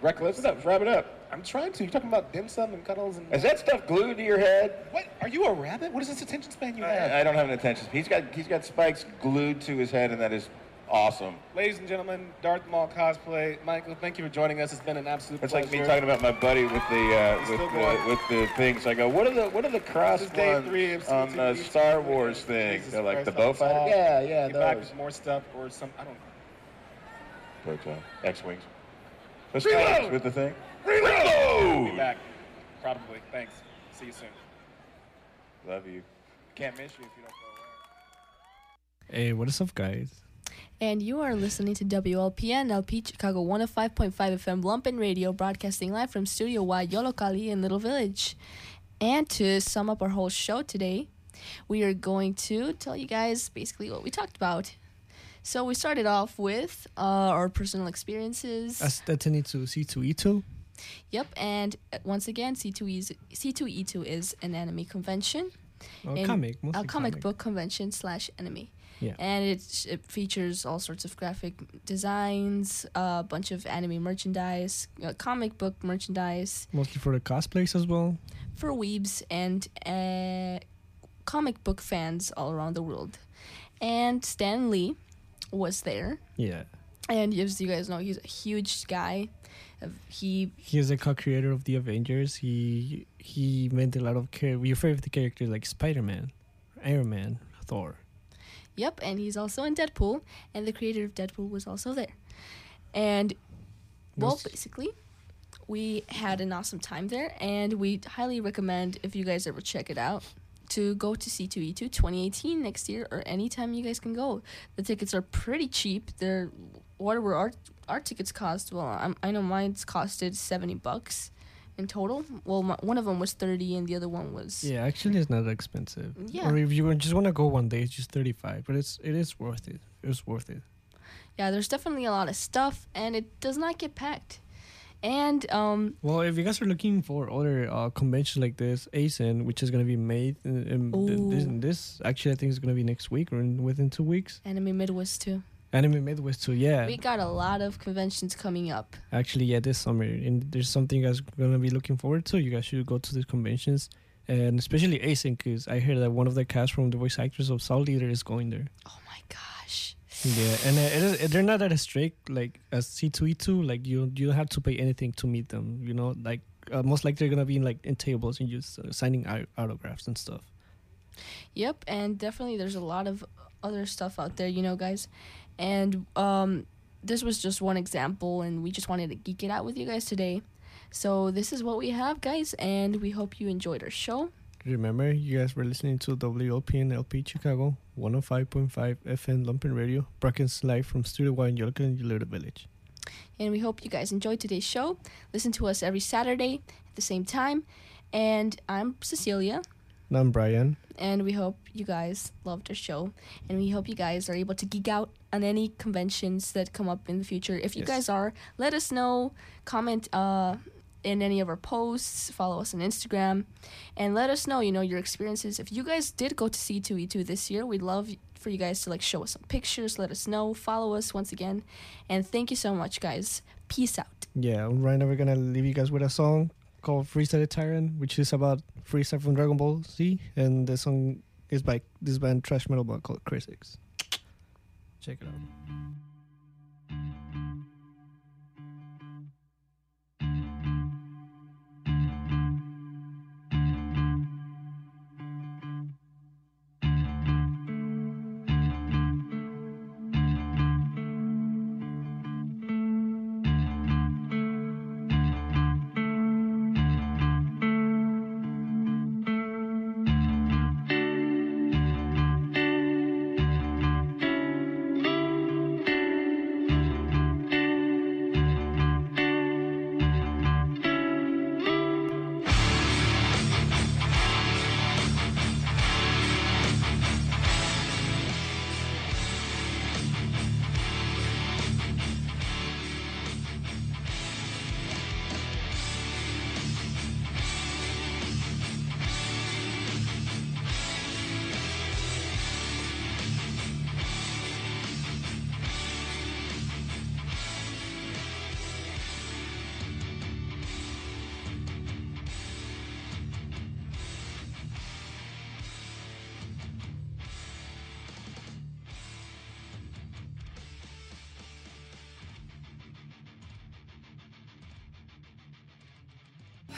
Reckless. What's up? Wrap it up. I'm trying to. You're talking about dim sum and cuddles and. Is that stuff glued to your head? What? Are you a rabbit? What is this attention span you have? I, I don't have an attention. Span. He's got he's got spikes glued to his head, and that is awesome. Ladies and gentlemen, Darth Maul cosplay. Michael, thank you for joining us. It's been an absolute pleasure. It's pleasure. like me talking about my buddy with the uh, with the with the things. I go, what are the what are the cross This is day ones three of on the Star Wars thing? They're like the Christ, bow fighter. all. Yeah, yeah, Be back those. with more stuff or some. I don't know. But uh, X-wings. Let's Reload! start with the thing. Be Reload! back. Probably. Thanks. See you soon. Love you. Can't miss you if you don't go away. Hey, what is up, guys? And you are listening to WLPN LP Chicago 105.5 FM Lumpen Radio, broadcasting live from Studio Y Yollocalli in Little Village. And to sum up our whole show today, we are going to tell you guys basically what we talked about. So we started off with uh, our personal experiences. Attending to C2E2. Yep, and uh, once again, C2E is, C2E2 is an anime convention. In- comic, a comic, comic. book convention slash anime. Yeah. And it, it features all sorts of graphic designs, a bunch of anime merchandise, uh, comic book merchandise Mostly for the cosplays as well. for weebs and uh, comic book fans all around the world. And Stan Lee was there. Yeah. And as you guys know, he's a huge guy. Uh, He He is a co-creator of the Avengers. He he made a lot of your favorite characters like Spider-Man, Iron Man, Thor. Yep, and he's also in Deadpool, and the creator of Deadpool was also there. And well, Yes. basically, we had an awesome time there, and we highly recommend if you guys ever check it out to go to C2E2 2018 next year or anytime you guys can go. The tickets are pretty cheap. They're whatever our our tickets cost. Well, I'm, I know mine's costed 70 bucks in total. Well, my, one of them was 30 and the other one was Yeah, actually, it's not that expensive. Yeah. Or if you just want to go one day, it's just thirty-five. But it's it is worth it. It's worth it. yeah, there's definitely a lot of stuff, and it does not get packed. And um, Well, if you guys are looking for other uh, conventions like this, ACen, which is gonna be made in, in this, this actually I think it's gonna be next week or in, within two weeks. Anime Midwest too. Anime Midwest too. Yeah, We got a lot of conventions coming up. actually, yeah, this summer, and there's something you guys gonna be looking forward to. You guys should go to the conventions, and especially ACen, because I heard that one of the cast from the voice actors of Soul Eater is going there. Oh my gosh. Yeah, and uh, it is, they're not that strict like as C2E2. Like you, you don't have to pay anything to meet them. You know, like uh, most likely they're gonna be in, like in tables and just uh, signing au- autographs and stuff. Yep, and definitely there's a lot of other stuff out there, you know, guys. And um, this was just one example, and we just wanted to geek it out with you guys today. So this is what we have, guys, and we hope you enjoyed our show. Remember, you guys were listening to WLPN LP Chicago 105.5 FM Lumpen Radio, broadcast live from Studio One in and Little Village. And we hope you guys enjoyed today's show. Listen to us every Saturday at the same time. And I'm Cecilia. And I'm Brian. And we hope you guys loved our show. And we hope you guys are able to geek out on any conventions that come up in the future. If you Yes. guys are, let us know. Comment uh, in any of our posts. Follow us on Instagram. And let us know, you know, your experiences. If you guys did go to C2E2 this year, we'd love for you guys to like show us some pictures. Let us know. Follow us once again. And thank you so much, guys. Peace out. Yeah, right now we're gonna leave you guys with a song called Freestyle Tyrant, which is about Frieza from Dragon Ball Z, and the song is by this band Trash Metal Band called Crisix. Check it out.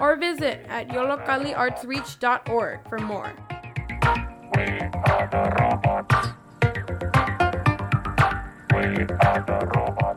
or visit at yollocalliartsreach.org for more. We are the robots. We are the robots.